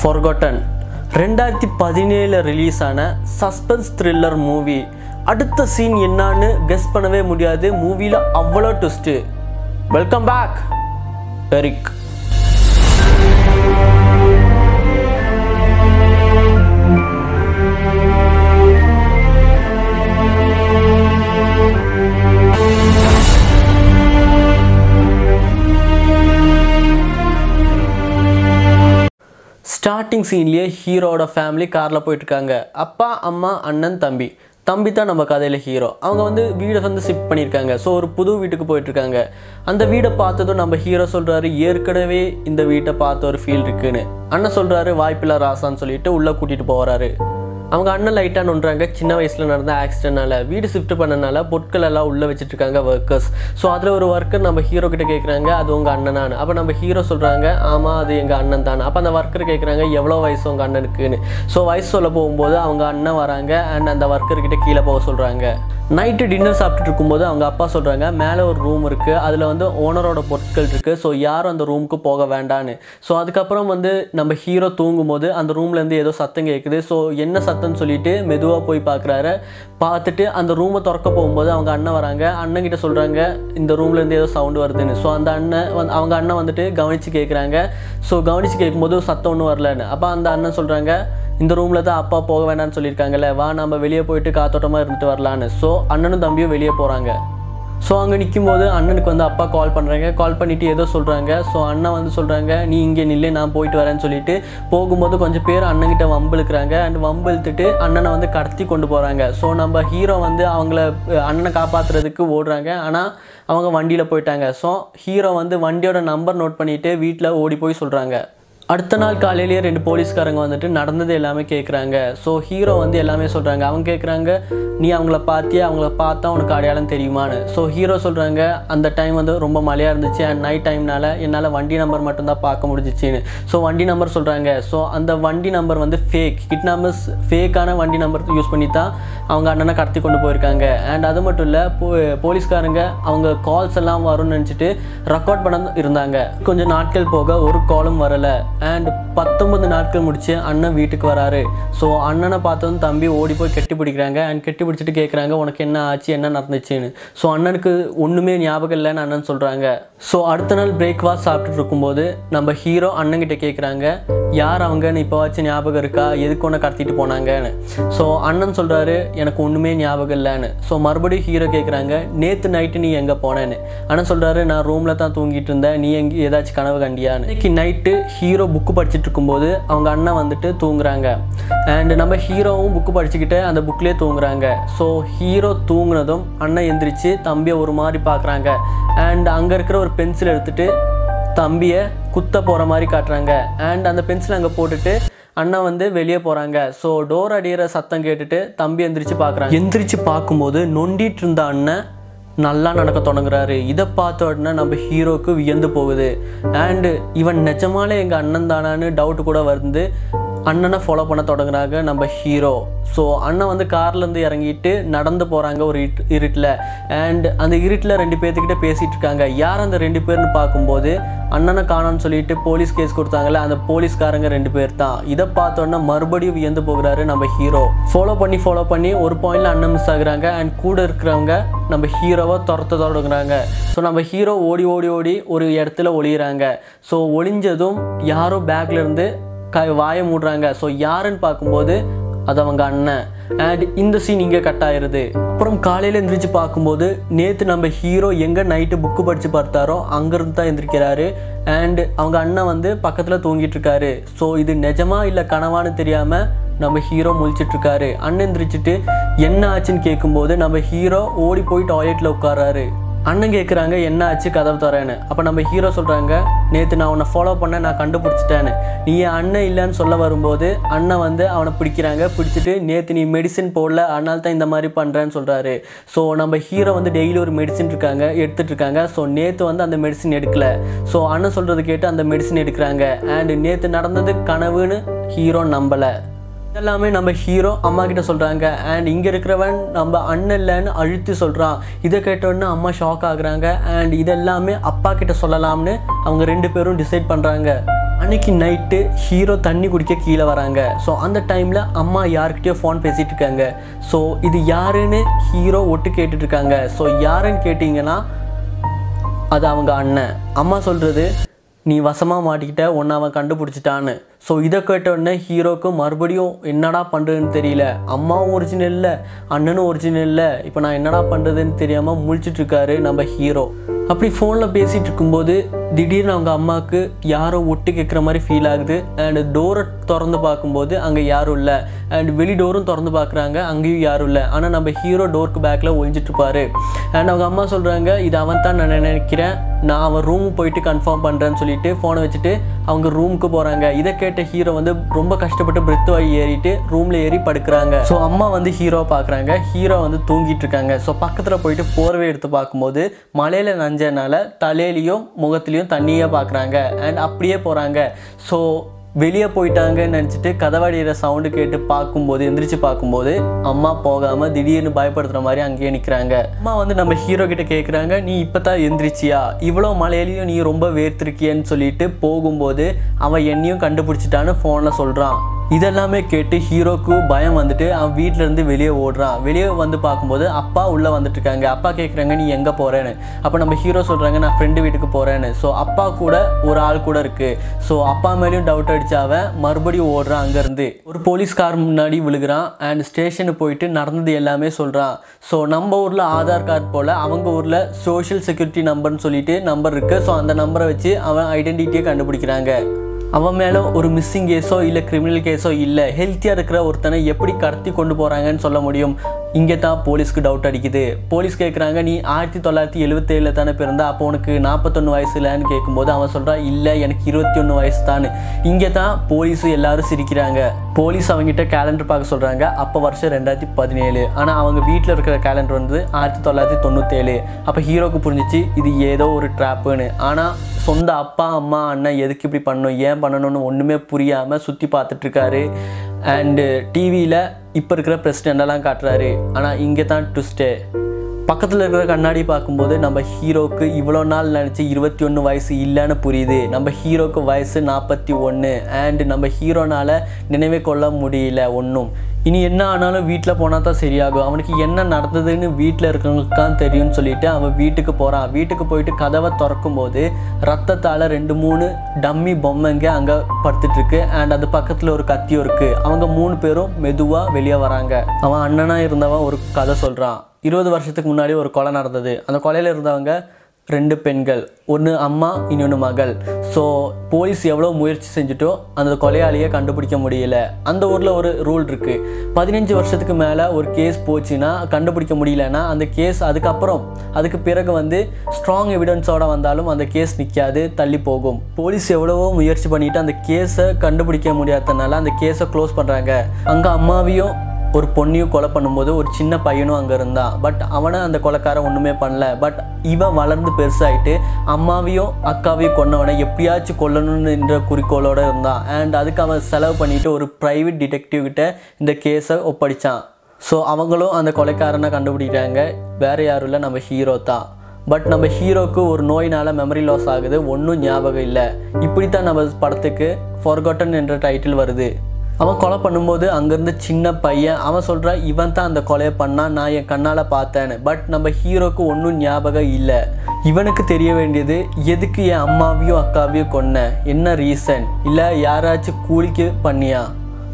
ஃபொர்கோட்டன் ரெண்டாயிரத்தி பதினேழில் ரிலீஸ் ஆன சஸ்பென்ஸ் த்ரில்லர் மூவி அடுத்த சீன் என்னான்னு கெஸ் பண்ணவே முடியாது. மூவியில் அவ்வளோ twist welcome back Eric starting சீன்லேயே ஹீரோட ஃபேமிலி காரில் போயிட்டுருக்காங்க. அப்பா அம்மா அண்ணன் தம்பி. தம்பி தான் நம்ம கதையில் ஹீரோ அவங்க வந்து வீடை வந்து ஷிஃப்ட் பண்ணியிருக்காங்க. ஸோ ஒரு புது வீட்டுக்கு போயிட்டுருக்காங்க. அந்த வீடை பார்த்ததும் நம்ம ஹீரோ சொல்கிறாரு ஏற்கனவே இந்த வீட்டை பார்த்த ஒரு ஃபீல் இருக்குன்னு. அண்ணன் சொல்கிறாரு வாய்ப்பில்லை ராசான்னு சொல்லிட்டு உள்ளே கூட்டிகிட்டு போகிறாரு அவங்க அண்ணன் லைட்டாக நொன்றாங்க சின்ன வயசில் நடந்த ஆக்சிடென்ட்னால வீடு ஷிஃப்ட் பண்ணனால பொருட்கள் எல்லாம் உள்ளே வச்சுட்டு இருக்காங்க ஒர்க்கர்ஸ் ஸோ அதில் ஒரு ஒர்க்கர் நம்ம ஹீரோ கிட்ட கேட்குறாங்க அது உங்கள் அண்ணனானு அப்போ நம்ம ஹீரோ சொல்கிறாங்க ஆமாம் அது எங்கள் அண்ணன் தான். அப்போ அந்த ஒர்க்கர் கேட்குறாங்க எவ்வளோ வயசு உங்கள் அண்ணனுக்குன்னு? ஸோ வயசு சொல்ல போகும்போது அவங்க அண்ணன் வராங்க அண்ட் அந்த ஒர்க்கர் கிட்ட கீழே போக சொல்கிறாங்க நைட்டு டின்னர் சாப்பிட்டுட்டு இருக்கும்போது அவங்க அப்பா சொல்கிறாங்க மேலே ஒரு ரூம் இருக்குது அதில் வந்து ஓனரோட பொருட்கள் இருக்குது ஸோ யாரும் அந்த ரூமுக்கு போக வேண்டான்னு. ஸோ அதுக்கப்புறம் வந்து நம்ம ஹீரோ தூங்கும்போது அந்த ரூம்லேருந்து ஏதோ சத்தம் கேட்குது ஸோ என்ன சத்தம்னு சொல்லிட்டு மெதுவாக போய் பார்க்குறாரு. பார்த்துட்டு அந்த ரூமை திறக்க போகும்போது அவங்க அண்ணன் வராங்க. அண்ணன் கிட்ட சொல்கிறாங்க இந்த ரூம்லேருந்து ஏதோ சவுண்டு வருதுன்னு. ஸோ அந்த அண்ணன் வந்து அவங்க அண்ணன் வந்துட்டு கவனித்து கேட்குறாங்க ஸோ கவனித்து கேட்கும்போது சத்தம் ஒன்றும் வரலன்னு. அப்போ அந்த அண்ணன் சொல்கிறாங்க இந்த ரூமில் தான் அப்பா போக வேண்டாம்னு சொல்லியிருக்காங்கல்ல. வா நம்ம வெளியே போயிட்டு காத்தோட்டமாக இருந்துட்டு வரலான்னு. ஸோ அண்ணனும் தம்பியும் வெளியே போகிறாங்க ஸோ அங்கே நிற்கும்போது அண்ணனுக்கு வந்து அப்பா கால் பண்ணுறாங்க கால் பண்ணிவிட்டு ஏதோ சொல்கிறாங்க ஸோ அண்ணன் வந்து சொல்கிறாங்க நீ இங்கே நில்லே நான் போயிட்டு வரேன்னு சொல்லிட்டு. போகும்போது கொஞ்சம் பேர் அண்ணன்கிட்ட வம்பிழுக்கிறாங்க. அண்ட் வம்பிழுத்துட்டு அண்ணனை வந்து கடத்தி கொண்டு போகிறாங்க ஸோ நம்ம ஹீரோ வந்து அவங்கள அண்ணனை காப்பாற்றுறதுக்கு ஓடுறாங்க. ஆனால் அவங்க வண்டியில் போயிட்டாங்க. ஸோ ஹீரோ வந்து வண்டியோட நம்பர் நோட் பண்ணிவிட்டு வீட்டில் ஓடி போய் சொல்கிறாங்க அடுத்த நாள் காலையிலேயே ரெண்டு போலீஸ்காரங்க வந்துட்டு நடந்தது எல்லாமே கேட்குறாங்க ஸோ ஹீரோ வந்து எல்லாமே சொல்கிறாங்க அவங்க கேட்குறாங்க நீ அவங்கள பார்த்தியா அவங்கள பார்த்தா உனக்கு அடையாளம் தெரியுமான்னு. ஸோ ஹீரோ சொல்கிறாங்க அந்த டைம் வந்து ரொம்ப மழையாக இருந்துச்சு. அண்ட் நைட் டைம்னால என்னால் வண்டி நம்பர் மட்டும்தான் பார்க்க முடிஞ்சிச்சின்னு. ஸோ வண்டி நம்பர் சொல்கிறாங்க ஸோ அந்த வண்டி நம்பர் வந்து ஃபேக் கிட்னாமஸ் ஃபேக்கான வண்டி நம்பர் யூஸ் பண்ணி தான் அவங்க அண்ணனை கடத்தி கொண்டு போயிருக்காங்க. அண்ட் அது மட்டும் இல்லை போ போலீஸ்காரங்க அவங்க கால்ஸ் எல்லாம் வரும்னு நினச்சிட்டு ரெக்கார்ட் பண்ண இருந்தாங்க. கொஞ்சம் நாட்கள் போக ஒரு காலும் வரலை. அண்ட் பத்தொன்பது நாட்கள் முடிச்சு அண்ணன் வீட்டுக்கு வராரு. ஸோ அண்ணனை பார்த்ததும் தம்பி ஓடி போய் கெட்டி பிடிக்கிறாங்க. அண்ட் கெட்டி பிடிச்சிட்டு கேட்குறாங்க உனக்கு என்ன ஆச்சு? என்ன நடந்துச்சுன்னு? ஸோ அண்ணனுக்கு ஒன்றுமே ஞாபகம் இல்லைன்னு அண்ணன் சொல்கிறாங்க ஸோ அடுத்த நாள் பிரேக்ஃபாஸ்ட் சாப்பிட்டுட்டு இருக்கும்போது நம்ம ஹீரோ அண்ணன்கிட்ட கேட்குறாங்க யார் அவங்கன்னு இப்போவாச்சும் ஞாபகம் இருக்கா? எதுக்கு ஒன்று கடத்திட்டு போனாங்கன்னு? ஸோ அண்ணன் சொல்கிறாரு எனக்கு ஒன்றுமே ஞாபகம் இல்லைன்னு. ஸோ மறுபடியும் ஹீரோ கேட்குறாங்க நேற்று நைட்டு நீ எங்கே போனேன்னு? அண்ணன் சொல்கிறாரு நான் ரூமில் தான் தூங்கிட்டு இருந்தேன். நீ எங்கே ஏதாச்சும் கனவு கண்டியான்னு? இன்னைக்கு நைட்டு ஹீரோ புக்கு படிச்சுட்டு இருக்கும்போது அவங்க அண்ணன் வந்துட்டு தூங்குறாங்க. அண்ட் நம்ம ஹீரோவும் புக்கு படிச்சுக்கிட்டு அந்த புக்லேயே தூங்குறாங்க. ஸோ ஹீரோ தூங்குனதும் அண்ணன் எந்திரிச்சு தம்பியை ஒரு மாதிரி பார்க்குறாங்க. அண்ட் அங்கே இருக்கிற ஒரு பென்சில் எடுத்துகிட்டு தம்பியை குத்த போகிற மாதிரி காட்டுறாங்க. அண்ட் அந்த பென்சில் அங்கே போட்டுட்டு அண்ணா வந்து வெளியே போகிறாங்க ஸோ டோர் அடிக்கிற சத்தம் கேட்டுட்டு தம்பி எந்திரிச்சு பார்க்குறாங்க. எந்திரிச்சு பார்க்கும்போது நொண்டிட்டு இருந்த அண்ணன் நல்லா நடக்க தொடங்குறாரு. இதை பார்த்த உடனே நம்ம ஹீரோக்கு வியந்து போகுது. அண்டு இவன் நிஜமாலே எங்கள் அண்ணன் தானான்னு டவுட் கூட வருது. அண்ணனை ஃபாலோ பண்ண தொடங்குறாங்க நம்ம ஹீரோ ஸோ அண்ணன் வந்து கார்லேருந்து இறங்கிட்டு நடந்து போகிறாங்க ஒரு இட் இருட்டில். அண்ட் அந்த இருட்டில் ரெண்டு பேர்த்துக்கிட்ட பேசிகிட்டு இருக்காங்க. யார் அந்த ரெண்டு பேர்னு பார்க்கும்போது அண்ணனை காணோன்னு சொல்லிட்டு போலீஸ் கேஸ் கொடுத்தாங்கல்ல அந்த போலீஸ்காரங்க ரெண்டு பேர் தான் இதை பார்த்தோன்னே மறுபடியும் வியந்து போகிறாரு நம்ம ஹீரோ ஃபாலோ பண்ணி ஃபாலோ பண்ணி ஒரு பாயிண்டில் அண்ணன் மிஸ் ஆகுறாங்க. அண்ட் கூட இருக்கிறவங்க நம்ம ஹீரோவை துரத்த தொடங்குறாங்க. ஸோ நம்ம ஹீரோ ஓடி ஓடி ஓடி ஒரு இடத்துல ஒளியிறாங்க. ஸோ ஒளிஞ்சதும் யாரோ பேக்லேருந்து க வாயை மூடுறாங்க. ஸோ யாருன்னு பார்க்கும்போது அது அவங்க அண்ணன். அண்ட் இந்த சீன் இங்கே கட் ஆயிடுது அப்புறம் காலையில் எந்திரிச்சு பார்க்கும்போது நேற்று நம்ம ஹீரோ எங்கே நைட்டு புக்கு படித்து பார்த்தாரோ அங்கேருந்து தான் எந்திரிக்கிறாரு. அண்ட் அவங்க அண்ணன் வந்து பக்கத்தில் தூங்கிட்டு இருக்காரு ஸோ இது நிஜமா இல்லை கனவான்னு தெரியாமல் நம்ம ஹீரோ முழிச்சிட்ருக்காரு அண்ணன் எந்திரிச்சிட்டு என்ன ஆச்சுன்னு கேட்கும்போது நம்ம ஹீரோ ஓடி போய் டாய்லெட்டில் உட்காராரு அண்ணன் கேட்குறாங்க என்ன ஆச்சு கதவு தரேன்னு அப்போ நம்ம ஹீரோ சொல்கிறாங்க நேற்று நான் உன்னை ஃபாலோ பண்ண நான் கண்டுபிடிச்சிட்டேன்னு. நீ என் அண்ணன் இல்லைன்னு சொல்ல வரும்போது அண்ணன் வந்து அவனை பிடிக்கிறாங்க பிடிச்சிட்டு நேற்று நீ மெடிசின் போடல அதனால தான் இந்த மாதிரி பண்ணுறேன்னு சொல்கிறாரு ஸோ நம்ம ஹீரோ வந்து டெய்லி ஒரு மெடிசின் இருக்காங்க எடுத்துகிட்டு இருக்காங்க. ஸோ நேற்று வந்து அந்த மெடிசின் எடுக்கல. ஸோ அண்ணன் சொல்கிறது கேட்டு அந்த மெடிசின் எடுக்கிறாங்க. அண்டு நேற்று நடந்தது கனவுன்னு ஹீரோ நம்பலை. இதெல்லாமே நம்ம ஹீரோ அம்மா கிட்ட சொல்கிறாங்க அண்ட் இங்கே இருக்கிறவன் நம்ம அண்ணன் இல்லைன்னு அழுத்தி சொல்கிறான் இதை கேட்டோடனே அம்மா ஷாக் ஆகுறாங்க. அண்ட் இதெல்லாமே அப்பா கிட்ட சொல்லலாம்னு அவங்க ரெண்டு பேரும் டிசைட் பண்ணுறாங்க அன்னைக்கு நைட்டு ஹீரோ தண்ணி குடிக்க கீழே வராங்க. ஸோ அந்த டைமில் அம்மா யார்கிட்டயோ ஃபோன் பேசிகிட்டு இருக்காங்க. ஸோ இது யாருன்னு ஹீரோ ஒட்டு கேட்டுட்ருக்காங்க ஸோ யாருன்னு கேட்டிங்கன்னா அது அவங்க அண்ணன். அம்மா சொல்கிறது நீ வசமாக மாட்டிக்கிட்ட ஒன்று அவன் கண்டுபிடிச்சிட்டான்னு. ஸோ இதை கேட்டோடனே ஹீரோக்கு மறுபடியும் என்னடா பண்ணுறதுன்னு தெரியல. அம்மாவும் ஒரிஜினல் இல்லை அண்ணனும் ஒரிஜினல் இல்லை. இப்போ நான் என்னடா பண்ணுறதுன்னு தெரியாமல் முழிச்சிட்ருக்காரு நம்ம ஹீரோ. அப்படி ஃபோனில் பேசிகிட்டு இருக்கும்போது திடீர்னு அவங்க அம்மாவுக்கு யாரோ ஒட்டு கேட்குற மாதிரி ஃபீல் ஆகுது. அண்ட் டோரை திறந்து பார்க்கும்போது அங்கே யாரும் இல்லை. அண்ட் வெளி டோரும் திறந்து பார்க்குறாங்க அங்கேயும் யாரும் இல்லை. ஆனால் நம்ம ஹீரோ டோருக்கு பேக்கில் ஒழிஞ்சிட்ருப்பாரு அண்ட் அவங்க அம்மா சொல்கிறாங்க இது அவன் தான் நான் நினைக்கிறேன். நான் அவன் ரூமுக்கு போயிட்டு கன்ஃபார்ம் பண்ணுறேன்னு சொல்லிட்டு ஃபோனை வச்சுட்டு அவங்க ரூமுக்கு போகிறாங்க இதை கேட்ட ஹீரோ வந்து ரொம்ப கஷ்டப்பட்டு பிரித்து வாய் ஏறிட்டு ரூமில் ஏறி படுக்கிறாங்க. ஸோ அம்மா வந்து ஹீரோவை பார்க்குறாங்க. ஹீரோ வந்து தூங்கிட்டு இருக்காங்க ஸோ பக்கத்தில் போயிட்டு போர்வை எடுத்து பார்க்கும்போது மலையில் நஞ்சனால தலையிலையும் முகத்துலேயும் தண்ணியே பார்க்குறாங்க அண்ட் அப்படியே போகிறாங்க ஸோ வெளியே போயிட்டாங்கன்னு நினச்சிட்டு கதவாடிகிற சவுண்டு கேட்டு பார்க்கும்போது எந்திரிச்சு பார்க்கும்போது அம்மா போகாமல் திடீர்னு பயப்படுத்துகிற மாதிரி அங்கேயே நிற்கிறாங்க அம்மா வந்து நம்ம ஹீரோ கிட்ட கேட்குறாங்க நீ இப்போ தான் எந்திரிச்சியா? இவ்வளோ மலையிலையும் நீ ரொம்ப வேர்த்திருக்கியன்னு சொல்லிட்டு போகும்போது அவன் என்னையும் கண்டுபிடிச்சிட்டான்னு ஃபோனில் சொல்கிறான் இதெல்லாமே கேட்டு ஹீரோக்கு பயம் வந்துட்டு அவன் வீட்டிலேருந்து இருந்து வெளியே ஓடுறான் வெளியே வந்து பார்க்கும்போது அப்பா உள்ளே வந்துட்டு இருக்காங்க அப்பா கேட்குறாங்க நீ எங்கே போகிறேன்னு அப்போ நம்ம ஹீரோ சொல்கிறாங்க நான் ஃப்ரெண்டு வீட்டுக்கு போகிறேன்னு ஸோ அப்பா கூட ஒரு ஆள் கூட இருக்குது ஸோ அப்பா மேலேயும் டவுட் அடிச்சு அவன் மறுபடியும் ஓடுறான் அங்கேருந்து. ஒரு போலீஸ் கார் முன்னாடி விழுகிறான். அண்ட் ஸ்டேஷனுக்கு போயிட்டு நடந்தது எல்லாமே சொல்கிறான் ஸோ நம்ம ஊரில் ஆதார் கார்டு போல் அவங்க ஊரில் சோஷியல் செக்யூரிட்டி நம்பர்னு சொல்லிட்டு நம்பர் இருக்குது ஸோ அந்த நம்பரை வச்சு அவன் ஐடென்டிட்டியை கண்டுபிடிக்கிறாங்க. அவன் மேலே ஒரு மிஸ்ஸிங் கேஸோ இல்லை கிரிமினல் கேஸோ இல்லை. ஹெல்த்தியாக இருக்கிற ஒருத்தனை எப்படி கடத்தி கொண்டு போகிறாங்கன்னு சொல்ல முடியும்? இங்கே தான் போலீஸ்க்கு டவுட் அடிக்குது. போலீஸ் கேட்குறாங்க நீ ஆயிரத்தி தொள்ளாயிரத்தி எழுபத்தேழில் தானே பிறந்த அப்போ உனக்கு நாற்பத்தொன்று வயசு இல்லைன்னு கேட்கும்போது அவன் சொல்கிறான் இல்லை எனக்கு இருபத்தி ஒன்று வயசு தான் இங்கே தான் போலீஸ் எல்லாரும் சிரிக்கிறாங்க. போலீஸ் அவங்ககிட்ட கேலண்டர் பார்க்க சொல்கிறாங்க அப்போ வருஷம் ரெண்டாயிரத்தி பதினேழு. ஆனால் அவங்க வீட்டில் இருக்கிற கேலண்டர் வந்து ஆயிரத்தி தொள்ளாயிரத்தி தொண்ணூற்றேழு அப்போ ஹீரோக்கு புரிஞ்சிச்சு இது ஏதோ ஒரு ட்ராப்புன்னு ஆனால் சொந்த அப்பா அம்மா அண்ணன் எதுக்கு இப்படி பண்ணணும் ஏன் பண்ணணும்னு ஒன்றுமே புரியாமல் சுற்றி பார்த்துட்ருக்காரு அண்டு டிவியில் uh, இப்போ இருக்கிற பிரசிடெண்டெல்லாம் காட்டுறாரு. ஆனால் இங்கே தான் ட்விஸ்ட்டு பக்கத்தில் இருக்கிற கண்ணாடி பார்க்கும்போது நம்ம ஹீரோக்கு இவ்வளோ நாள் நினச்சி இருபத்தி ஒன்று வயசு இல்லைன்னு புரியுது. நம்ம ஹீரோக்கு வயசு நாற்பத்தி ஒன்று அண்டு நம்ம ஹீரோனால் நினைவே கொள்ள முடியல ஒன்றும் இனி என்ன ஆனாலும் வீட்டில் போனால் தான் சரியாகும். அவனுக்கு என்ன நடந்ததுன்னு வீட்டில் இருக்கிறவங்களுக்கு தான் தெரியும்னு சொல்லிட்டு அவன் வீட்டுக்கு போகிறான் வீட்டுக்கு போயிட்டு கதவை திறக்கும்போது ரத்தத்தால் ரெண்டு மூணு டம்மி பொம்மைங்க அங்கே படுத்துட்ருக்கு அண்ட் அது பக்கத்தில் ஒரு கத்தியும் இருக்குது அவங்க மூணு பேரும் மெதுவாக வெளியே வராங்க. அவன் அண்ணனாக இருந்தவன் ஒரு கதை சொல்கிறான் இருபது வருஷத்துக்கு முன்னாடி ஒரு கொலை நடந்தது. அந்த கொலையில் இருந்தவங்க ரெண்டு பெண்கள் ஒன்று அம்மா இன்னொன்று மகள். ஸோ போலீஸ் எவ்வளோ முயற்சி செஞ்சுட்டோ அந்த கொலையாளியை கண்டுபிடிக்க முடியல. அந்த ஊரில் ஒரு ரூல் இருக்குது பதினஞ்சு வருஷத்துக்கு மேலே ஒரு கேஸ் போச்சுன்னா கண்டுபிடிக்க முடியலன்னா அந்த கேஸ் அதுக்கப்புறம் அதுக்கு பிறகு வந்து ஸ்ட்ராங் எவிடன்ஸோட வந்தாலும் அந்த கேஸ் நிற்காது தள்ளி போகும். போலீஸ் எவ்வளவோ முயற்சி பண்ணிவிட்டு அந்த கேஸை கண்டுபிடிக்க முடியாததுனால அந்த கேஸை க்ளோஸ் பண்ணுறாங்க அங்கே அம்மாவையும் ஒரு பொண்ணையும் கொலை பண்ணும்போது ஒரு சின்ன பையனும் அங்கே இருந்தான். பட் அவனை அந்த கொலைக்காரன் ஒன்றுமே பண்ணல. பட் இவன் வளர்ந்து பெருசாகிட்டு அம்மாவையும் அக்காவையும் கொன்னவனை எப்படியாச்சும் கொல்லணுன்ற குறிக்கோளோடு இருந்தான். அண்ட் அதுக்கு அவன் செலவு பண்ணிவிட்டு ஒரு ப்ரைவேட் டிடெக்டிவ் கிட்ட இந்த கேஸை ஒப்படைச்சான். ஸோ அவங்களும் அந்த கொலைக்காரனை கண்டுபிடிக்கிறாங்க. வேறு யாரும் இல்லை. நம்ம ஹீரோ தான். பட் நம்ம ஹீரோக்கு ஒரு நோயினால் மெமரி லாஸ் ஆகுது. ஒன்றும் ஞாபகம் இல்லை. இப்படி தான் நம்ம படத்துக்கு ஃபொர்காட்டன் என்ற டைட்டில் வருது. அவன் கொலை பண்ணும்போது அங்கேருந்து சின்ன பையன் அவன் சொல்கிறான் இவன் தான் அந்த கொலையை பண்ணான் நான் என் கண்ணால் பார்த்தேன்னு. பட் நம்ம ஹீரோக்கு ஒன்றும் ஞாபகம் இல்லை. இவனுக்கு தெரிய வேண்டியது எதுக்கு என் அம்மாவையும் அக்காவையும் கொன்ன? என்ன ரீசன் இல்லை யாராச்சும் கூலிக்கு பண்ணியா?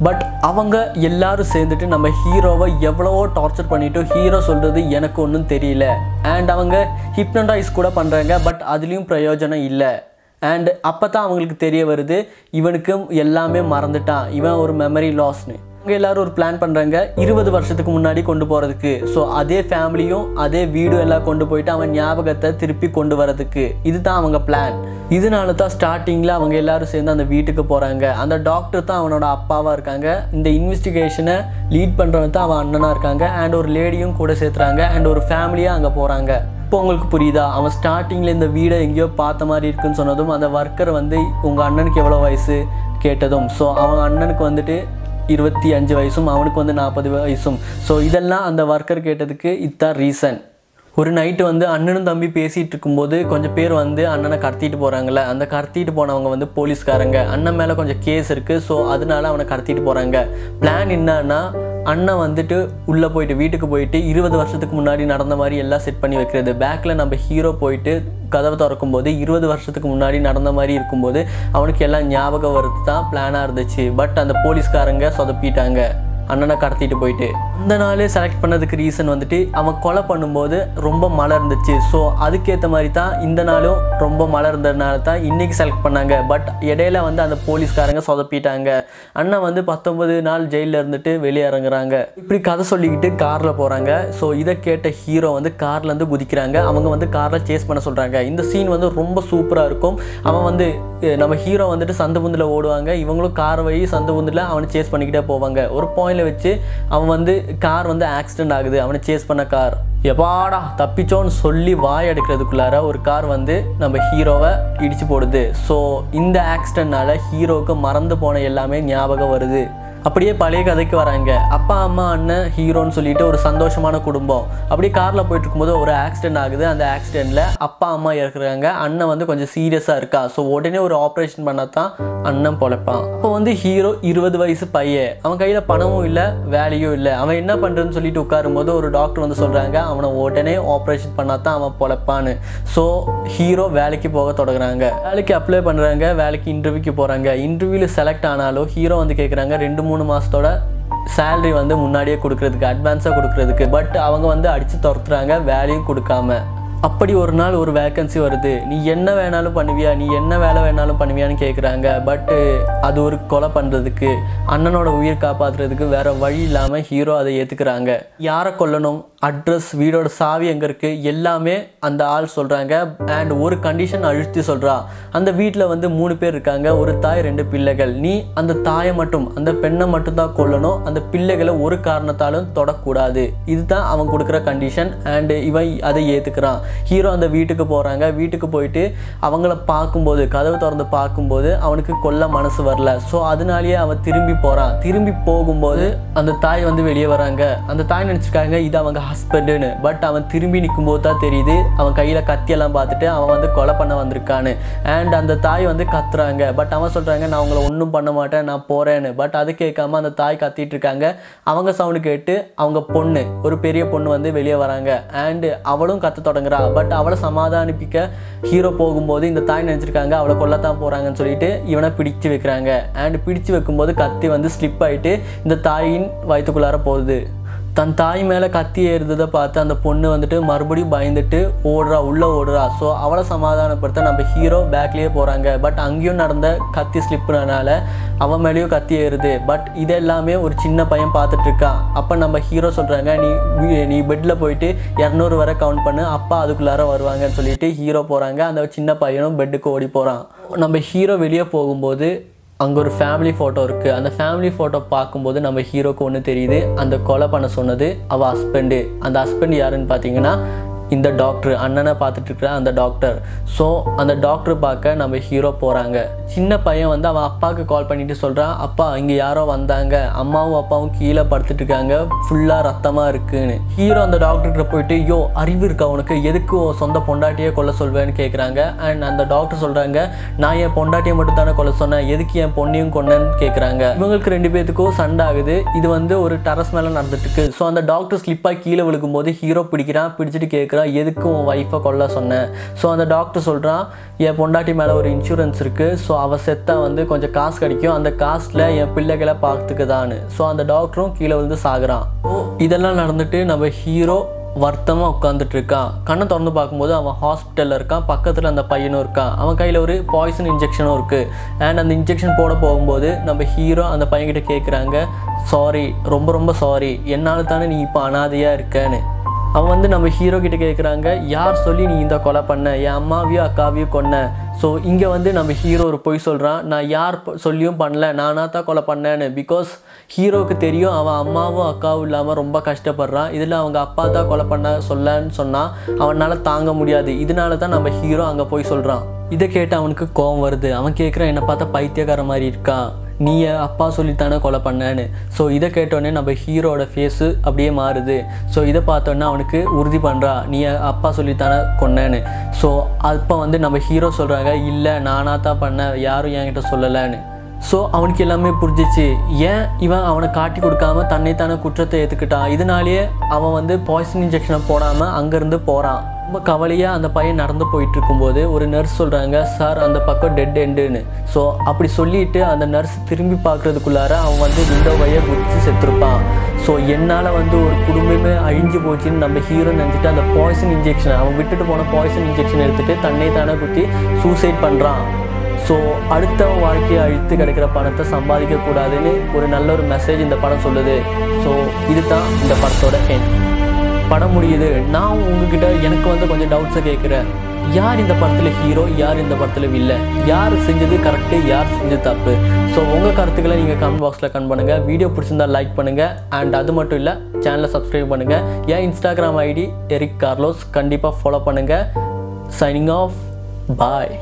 பட் அவங்க எல்லாரும் சேர்ந்துட்டு நம்ம ஹீரோவை எவ்வளவோ டார்ச்சர் பண்ணிட்டு ஹீரோ சொல்கிறது எனக்கு ஒன்றும் தெரியல. அண்ட் அவங்க ஹிப்னடைஸ் கூட பண்ணுறாங்க பட் அதுலேயும் பிரயோஜனம் இல்லை. அண்ட் அப்போ தான் அவங்களுக்கு தெரிய வருது இவனுக்கும் எல்லாமே மறந்துட்டான் இவன் ஒரு மெமரி லாஸ்னு அவங்க எல்லாரும் ஒரு பிளான் பண்ணுறாங்க இருபது வருஷத்துக்கு முன்னாடி கொண்டு போகிறதுக்கு ஸோ அதே ஃபேமிலியும் அதே வீடும் எல்லாம் கொண்டு போயிட்டு அவன் ஞாபகத்தை திருப்பி கொண்டு வரதுக்கு இதுதான் அவங்க பிளான் இதனால தான் ஸ்டார்டிங்கில் அவங்க எல்லாரும் சேர்ந்து அந்த வீட்டுக்கு போகிறாங்க அந்த டாக்டர் தான் அவனோட அப்பாவாக இருக்காங்க. இந்த இன்வெஸ்டிகேஷனை லீட் பண்ணுறவன் தான் அவன் அண்ணனாக இருக்காங்க. அண்ட் ஒரு லேடியும் கூட சேர்த்துறாங்க. அண்ட் ஒரு ஃபேமிலியாக அங்கே போகிறாங்க இப்போ உங்களுக்கு புரியுதா? அவன் ஸ்டார்டிங்கில் இந்த வீடை எங்கேயோ பார்த்த மாதிரி இருக்குன்னு சொன்னதும் அந்த ஒர்க்கர் வந்து உங்கள் அண்ணனுக்கு எவ்வளோ வயசு கேட்டதும். ஸோ அவன் அண்ணனுக்கு வந்துட்டு இருபத்தி அஞ்சு வயசும் அவனுக்கு வந்து நாற்பது வயசும். ஸோ இதெல்லாம் அந்த ஒர்க்கர் கேட்டதுக்கு இதுதான் ரீசன் ஒரு நைட்டு வந்து அண்ணனும் தம்பி பேசிகிட்டு இருக்கும்போது கொஞ்சம் பேர் வந்து அண்ணனை கடத்திட்டு போகிறாங்கல்ல அந்த கடத்திட்டு போனவங்க வந்து போலீஸ்காரங்க. அண்ணன் மேலே கொஞ்சம் கேஸ் இருக்குது ஸோ அதனால அவனை கடத்திட்டு போகிறாங்க பிளான் என்னன்னா அண்ணன் வந்துட்டு உள்ளே போயிட்டு வீட்டுக்கு போயிட்டு இருபது வருஷத்துக்கு முன்னாடி நடந்த மாதிரி எல்லாம் செட் பண்ணி வைக்கிறது. பேக்கில் நம்ம ஹீரோ போயிட்டு கதவை திறக்கும்போது இருபது வருஷத்துக்கு முன்னாடி நடந்த மாதிரி இருக்கும்போது அவனுக்கு எல்லாம் ஞாபகம் வருது தான் பிளானாக இருந்துச்சு. பட் அந்த போலீஸ்காரங்க சொதப்பிட்டாங்க. அண்ணனை கடத்திட்டு போயிட்டு. இந்த நாள் செலக்ட் பண்ணதுக்கு ரீசன் வந்துட்டு அவன் கொலை பண்ணும்போது ரொம்ப மழை இருந்துச்சு. ஸோ அதுக்கேற்ற மாதிரி தான் இந்த நாளும் ரொம்ப மழை இருந்ததுனால தான் இன்றைக்கி செலக்ட் பண்ணாங்க. பட் இடையில வந்து அந்த போலீஸ்காரங்க சொதப்பிட்டாங்க. அண்ணன் வந்து பத்தொன்பது நாள் ஜெயிலில் இருந்துட்டு வெளியே இறங்குறாங்க. இப்படி கதை சொல்லிக்கிட்டு காரில் போகிறாங்க ஸோ இதை கேட்ட ஹீரோ வந்து கார்லேருந்து குதிக்கிறாங்க. அவங்க வந்து காரில் சேஸ் பண்ண சொல்கிறாங்க இந்த சீன் வந்து ரொம்ப சூப்பராக இருக்கும். அவன் வந்து நம்ம ஹீரோ வந்துட்டு சந்து புந்தில் ஓடுவாங்க. இவங்களும் கார் வழி சந்து புந்தில் அவனை சேஸ் பண்ணிக்கிட்டே போவாங்க. ஒரு பாயிண்டில் வச்சு அவன் வந்து கார் வந்து ஆக்சிடென்ட் ஆகுது. அவனை சேஸ் பண்ண கார். எப்பாடா தப்பிச்சோன்னு சொல்லி வாய் எடுக்கிறதுக்குள்ளார ஒரு கார் வந்து நம்ம ஹீரோவை இடிச்சு போடுது. ஸோ இந்த ஆக்சிடென்ட்னால ஹீரோவுக்கு மறந்து போன எல்லாமே ஞாபகம் வருது. அப்படியே பழைய கதைக்கு வராங்க. அப்பா அம்மா அண்ணன் ஹீரோன்னு சொல்லிட்டு ஒரு சந்தோஷமான குடும்பம். அப்படியே காரில் போயிட்டு இருக்கும்போது ஒரு ஆக்சிடென்ட் ஆகுது. அந்த ஆக்சிடெண்ட்டில் அப்பா அம்மா இறக்குறாங்க. அண்ணன் வந்து கொஞ்சம் சீரியஸாக இருக்கா? ஸோ உடனே ஒரு ஆப்ரேஷன் பண்ணால் தான் அண்ணன் பொழைப்பான். அப்போ வந்து ஹீரோ இருபது வயசு பையன். அவன் கையில் பணமும் இல்லை வேலையும் இல்லை. அவன் என்ன பண்ணுறதுன்னு சொல்லிட்டு உட்காரும்போது ஒரு டாக்டர் வந்து சொல்கிறாங்க அவனை உடனே ஆப்ரேஷன் பண்ணால் தான் அவன் பொழைப்பான்னு. ஸோ ஹீரோ வேலைக்கு போக தொடங்குறாங்க. வேலைக்கு அப்ளை பண்ணுறாங்க வேலைக்கு இன்டர்வியூக்கு போகிறாங்க இன்டர்வியூவில் செலக்ட் ஆனாலும் ஹீரோ வந்து கேட்குறாங்க ரெண்டு மூணு மூணு மாதத்தோட சேலரி வந்து முன்னாடியே கொடுக்கறதுக்கு அட்வான்ஸாக கொடுக்கறதுக்கு பட் அவங்க வந்து அடித்து துரத்துறாங்க வேலையும் கொடுக்காம. அப்படி ஒரு நாள் ஒரு வேக்கன்சி வருது. நீ என்ன வேணாலும் பண்ணுவியா? நீ என்ன வேலை வேணாலும் பண்ணுவியான்னு கேட்குறாங்க பட்டு அது ஒரு கொலை பண்ணுறதுக்கு அண்ணனோட உயிர் காப்பாற்றுறதுக்கு வேறு வழி இல்லாமல் ஹீரோ அதை ஏற்றுக்கிறாங்க யாரை கொல்லணும்? அட்ரஸ் வீடோட சாவி எங்கே இருக்குது எல்லாமே அந்த ஆள் சொல்கிறாங்க அண்ட் ஒரு கண்டிஷன் அழுத்தி சொல்கிறா அந்த வீட்டில் வந்து மூணு பேர் இருக்காங்க. ஒரு தாய் ரெண்டு பிள்ளைகள். நீ அந்த தாயை மட்டும் அந்த பெண்ணை மட்டும் தான் கொல்லணும். அந்த பிள்ளைகளை ஒரு காரணத்தாலும் தொடக்கூடாது. இதுதான் அவன் கொடுக்குற கண்டிஷன் அண்டு இவன் அதை ஏற்றுக்கிறான் ஹீரோ அந்த வீட்டுக்கு போகிறாங்க வீட்டுக்கு போயிட்டு அவங்கள பார்க்கும்போது கதவு திறந்து பார்க்கும்போது அவனுக்கு கொல்ல மனசு வரல. ஸோ அதனாலேயே அவன் திரும்பி போகிறான் திரும்பி போகும்போது அந்த தாய் வந்து வெளியே வராங்க. அந்த தாய் நினச்சிருக்காங்க இது அவங்க ஹஸ்பண்டுன்னு பட் அவன் திரும்பி நிற்கும்போது தான் தெரியுது அவன் கையில் கத்தியெல்லாம் பார்த்துட்டு அவன் வந்து கொலை பண்ண வந்திருக்கான்னு. அண்ட் அந்த தாய் வந்து கத்துறாங்க. பட் அவன் சொல்கிறாங்க நான் உங்களை ஒன்றும் பண்ண மாட்டேன் நான் போகிறேன்னு பட் அது கேட்காம அந்த தாய் கத்திட்டு இருக்காங்க. அவங்க சவுண்டு கேட்டு அவங்க பொண்ணு ஒரு பெரிய பொண்ணு வந்து வெளியே வராங்க. அண்ட் அவளும் கத்த தொடங்குறா. பட் அவளை சமாதானிப்பிக்க ஹீரோ போகும்போது இந்த தாய் நினச்சிருக்காங்க அவளை கொல்லத்தான் போகிறாங்கன்னு சொல்லிட்டு இவனை பிடிச்சு வைக்கிறாங்க. அண்ட் பிடிச்சு வைக்கும்போது கத்தி வந்து ஸ்லிப் ஆயிட்டு இந்த தாயின் வயிற்றுக்குள்ளார போகுது. தன் தாய் மேலே கத்தி ஏறுறதை பார்த்து அந்த பொண்ணு வந்துட்டு மறுபடியும் பயந்துட்டு ஓடுறா உள்ளே ஓடுறா. ஸோ அவளை சமாதானப்படுத்த நம்ம ஹீரோ பேக்லேயே போகிறாங்க பட் அங்கேயும் நடந்த கத்தி ஸ்லிப்புனால அவன் மேலேயும் கத்தி ஏறுது. பட் இதெல்லாமே ஒரு சின்ன பையன் பார்த்துட்ருக்கான் அப்போ நம்ம ஹீரோ சொல்கிறாங்க நீ நீ பெட்டில் போயிட்டு இரநூறு வரை கவுண்ட் பண்ணு. அப்பா அதுக்குள்ளார வருவாங்கன்னு சொல்லிட்டு ஹீரோ போகிறாங்க அந்த சின்ன பையனும் பெட்டுக்கு ஓடி போகிறான் நம்ம ஹீரோ வெளியே போகும்போது அங்கே ஒரு ஃபேமிலி ஃபோட்டோ இருக்குது அந்த ஃபேமிலி ஃபோட்டோ பார்க்கும்போது நம்ம ஹீரோக்கு ஒன்று தெரியுது. அந்த கொலை பண்ண சொன்னது அவள் ஹஸ்பண்டு அந்த ஹஸ்பண்ட் யாருன்னு பார்த்தீங்கன்னா இந்த டாக்டர் அண்ணனை பார்த்துட்டு இருக்கிற அந்த டாக்டர் ஸோ அந்த டாக்டர் பார்க்க நம்ம ஹீரோ போகிறாங்க சின்ன பையன் வந்து அவன் அப்பாவுக்கு கால் பண்ணிட்டு சொல்கிறான் அப்பா இங்கே யாரோ வந்தாங்க. அம்மாவும் அப்பாவும் கீழே படுத்துட்டு இருக்காங்க ஃபுல்லாக ரத்தமாக இருக்குன்னு. ஹீரோ அந்த டாக்டர்கிட்ட போயிட்டு யோ அறிவு இருக்கா உனக்கு? எதுக்கு சொந்த பொண்டாட்டியே கொல்ல சொல்வேன்னு கேட்குறாங்க அண்ட் அந்த டாக்டர் சொல்கிறாங்க நான் என் பொண்டாட்டியை மட்டும் தானே கொல்ல சொன்னேன். எதுக்கு என் பொண்ணையும் கொன்னேன்னு கேட்குறாங்க இவங்களுக்கு ரெண்டு பேத்துக்கும் சண்டை ஆகுது. இது வந்து ஒரு டெரஸ் மேலே நடந்துட்டு இருக்கு ஸோ அந்த டாக்டர் ஸ்லிப்பாக கீழே விழுகும்போது ஹீரோ பிடிக்கிறான். பிடிச்சிட்டு கேட்குறான் எதுக்கு உன் ஒய்ஃபை கொல்ல சொன்னேன் ஸோ அந்த டாக்டர் சொல்கிறான் என் பொண்டாட்டி மேலே ஒரு இன்சூரன்ஸ் இருக்குது ஸோ அவள் செத்தா வந்து கொஞ்சம் காசு கிடைக்கும். அந்த காசில் என் பிள்ளைகளை பார்த்துக்குதான்னு. ஸோ அந்த டாக்டரும் கீழே விழுந்து சாகுறான். இதெல்லாம் நடந்துட்டு நம்ம ஹீரோ வருத்தமாக உட்காந்துட்டு இருக்கான். கண்ணை திறந்து பார்க்கும்போது அவன் ஹாஸ்பிட்டலில் இருக்கான். பக்கத்தில் அந்த பையனும் இருக்கான். அவன் கையில் ஒரு பாய்சன் இன்ஜெக்ஷனும் இருக்குது அண்ட் அந்த இன்ஜெக்ஷன் போட போகும்போது நம்ம ஹீரோ அந்த பையன்கிட்ட கேட்குறாங்க சாரி ரொம்ப ரொம்ப சாரி என்னால் தானே நீ இப்போ அனாதையாக இருக்கேன்னு. அவன் வந்து நம்ம ஹீரோ கிட்ட கேட்குறாங்க யார் சொல்லி நீ இந்த கொலை பண்ண? என் அம்மாவையும் அக்காவையும் கொன்ன? ஸோ இங்கே வந்து நம்ம ஹீரோ ஒரு பொய் சொல்கிறான் நான் யார் சொல்லியும் பண்ணல. நானாக தான் கொலை பண்ணேன்னு. பிகாஸ் ஹீரோவுக்கு தெரியும் அவன் அம்மாவும் அக்காவும் இல்லாமல் ரொம்ப கஷ்டப்படுறான். இதில் அவங்க அப்பா தான் கொலை பண்ண சொல்லன்னு சொன்னால் அவனால் தாங்க முடியாது. இதனால தான் நம்ம ஹீரோ அங்கே போய் சொல்கிறான் இதை கேட்டு அவனுக்கு கோவம் வருது. அவன் கேட்குறான் என்னை பார்த்தா பைத்தியக்கார மாதிரி இருக்கா? நீ அப்பா சொல்லித்தானே கொலை பண்ணேன்னு. ஸோ இதை கேட்டோடனே நம்ம ஹீரோட ஃபேஸு அப்படியே மாறுது. ஸோ இதை பார்த்தோன்னே அவனுக்கு உறுதி பண்ணுறா நீ என் அப்பா சொல்லித்தானே கொன்னேன்னு. ஸோ அப்போ வந்து நம்ம ஹீரோ சொல்கிறாங்க இல்லை நானாக தான் பண்ணேன். யாரும் என்கிட்ட சொல்லலைன்னு. ஸோ அவனுக்கு எல்லாமே புரிஞ்சிச்சு. ஏன் இவன் அவனை காட்டி கொடுக்காம தன்னைத்தானே குற்றத்தை ஏற்றுக்கிட்டான் இதனாலேயே அவன் வந்து பாய்சன் இன்ஜெக்ஷனை போடாமல் அங்கேருந்து போகிறான் ரொம்ப கவலையாக அந்த பையன் நடந்து போயிட்டு இருக்கும்போது ஒரு நர்ஸ் சொல்கிறாங்க சார் அந்த பக்கம் டெட் எண்டுன்னு ஸோ அப்படி சொல்லிட்டு அந்த நர்ஸ் திரும்பி பார்க்குறதுக்குள்ளார அவன் வந்து விண்டோவையை குதிச்சு செத்துருப்பான். ஸோ என்னால் வந்து ஒரு குடும்பமே அழிஞ்சு போச்சுன்னு நம்ம ஹீரோ நினச்சிட்டு அந்த பாய்சன் இன்ஜெக்ஷன் அவன் விட்டுட்டு போன பாய்சன் இன்ஜெக்ஷன் எடுத்துகிட்டு தன்னை தானே குத்தி சூசைட் பண்ணுறான் ஸோ அடுத்த வாழ்க்கையை அழித்து கிடைக்கிற பணத்தை சம்பாதிக்க கூடாதுன்னு ஒரு நல்ல ஒரு மெசேஜ் இந்த படம் சொல்லுது. ஸோ இதுதான் இந்த படத்தோட எண்ட் படம் முடியுது. நான் உங்ககிட்ட எனக்கு வந்து கொஞ்சம் டவுட்ஸை கேட்குறேன். யார் இந்த படத்தில் ஹீரோ யார் இந்த படத்தில் இல்லை யார் செஞ்சது கரெக்டு யார் செஞ்சது தப்பு? ஸோ உங்கள் கருத்துக்களை நீங்கள் கமெண்ட் பாக்ஸில் கமெண்ட் பண்ணுங்கள் வீடியோ பிடிச்சிருந்தா லைக் பண்ணுங்கள் அண்ட் அது மட்டும் இல்லை சேனலை சப்ஸ்கிரைப் பண்ணுங்கள் என் இன்ஸ்டாகிராம் ஐடி எரிக் கார்லோஸ் கண்டிப்பாக ஃபாலோ பண்ணுங்கள் சைனிங் ஆஃப் பாய்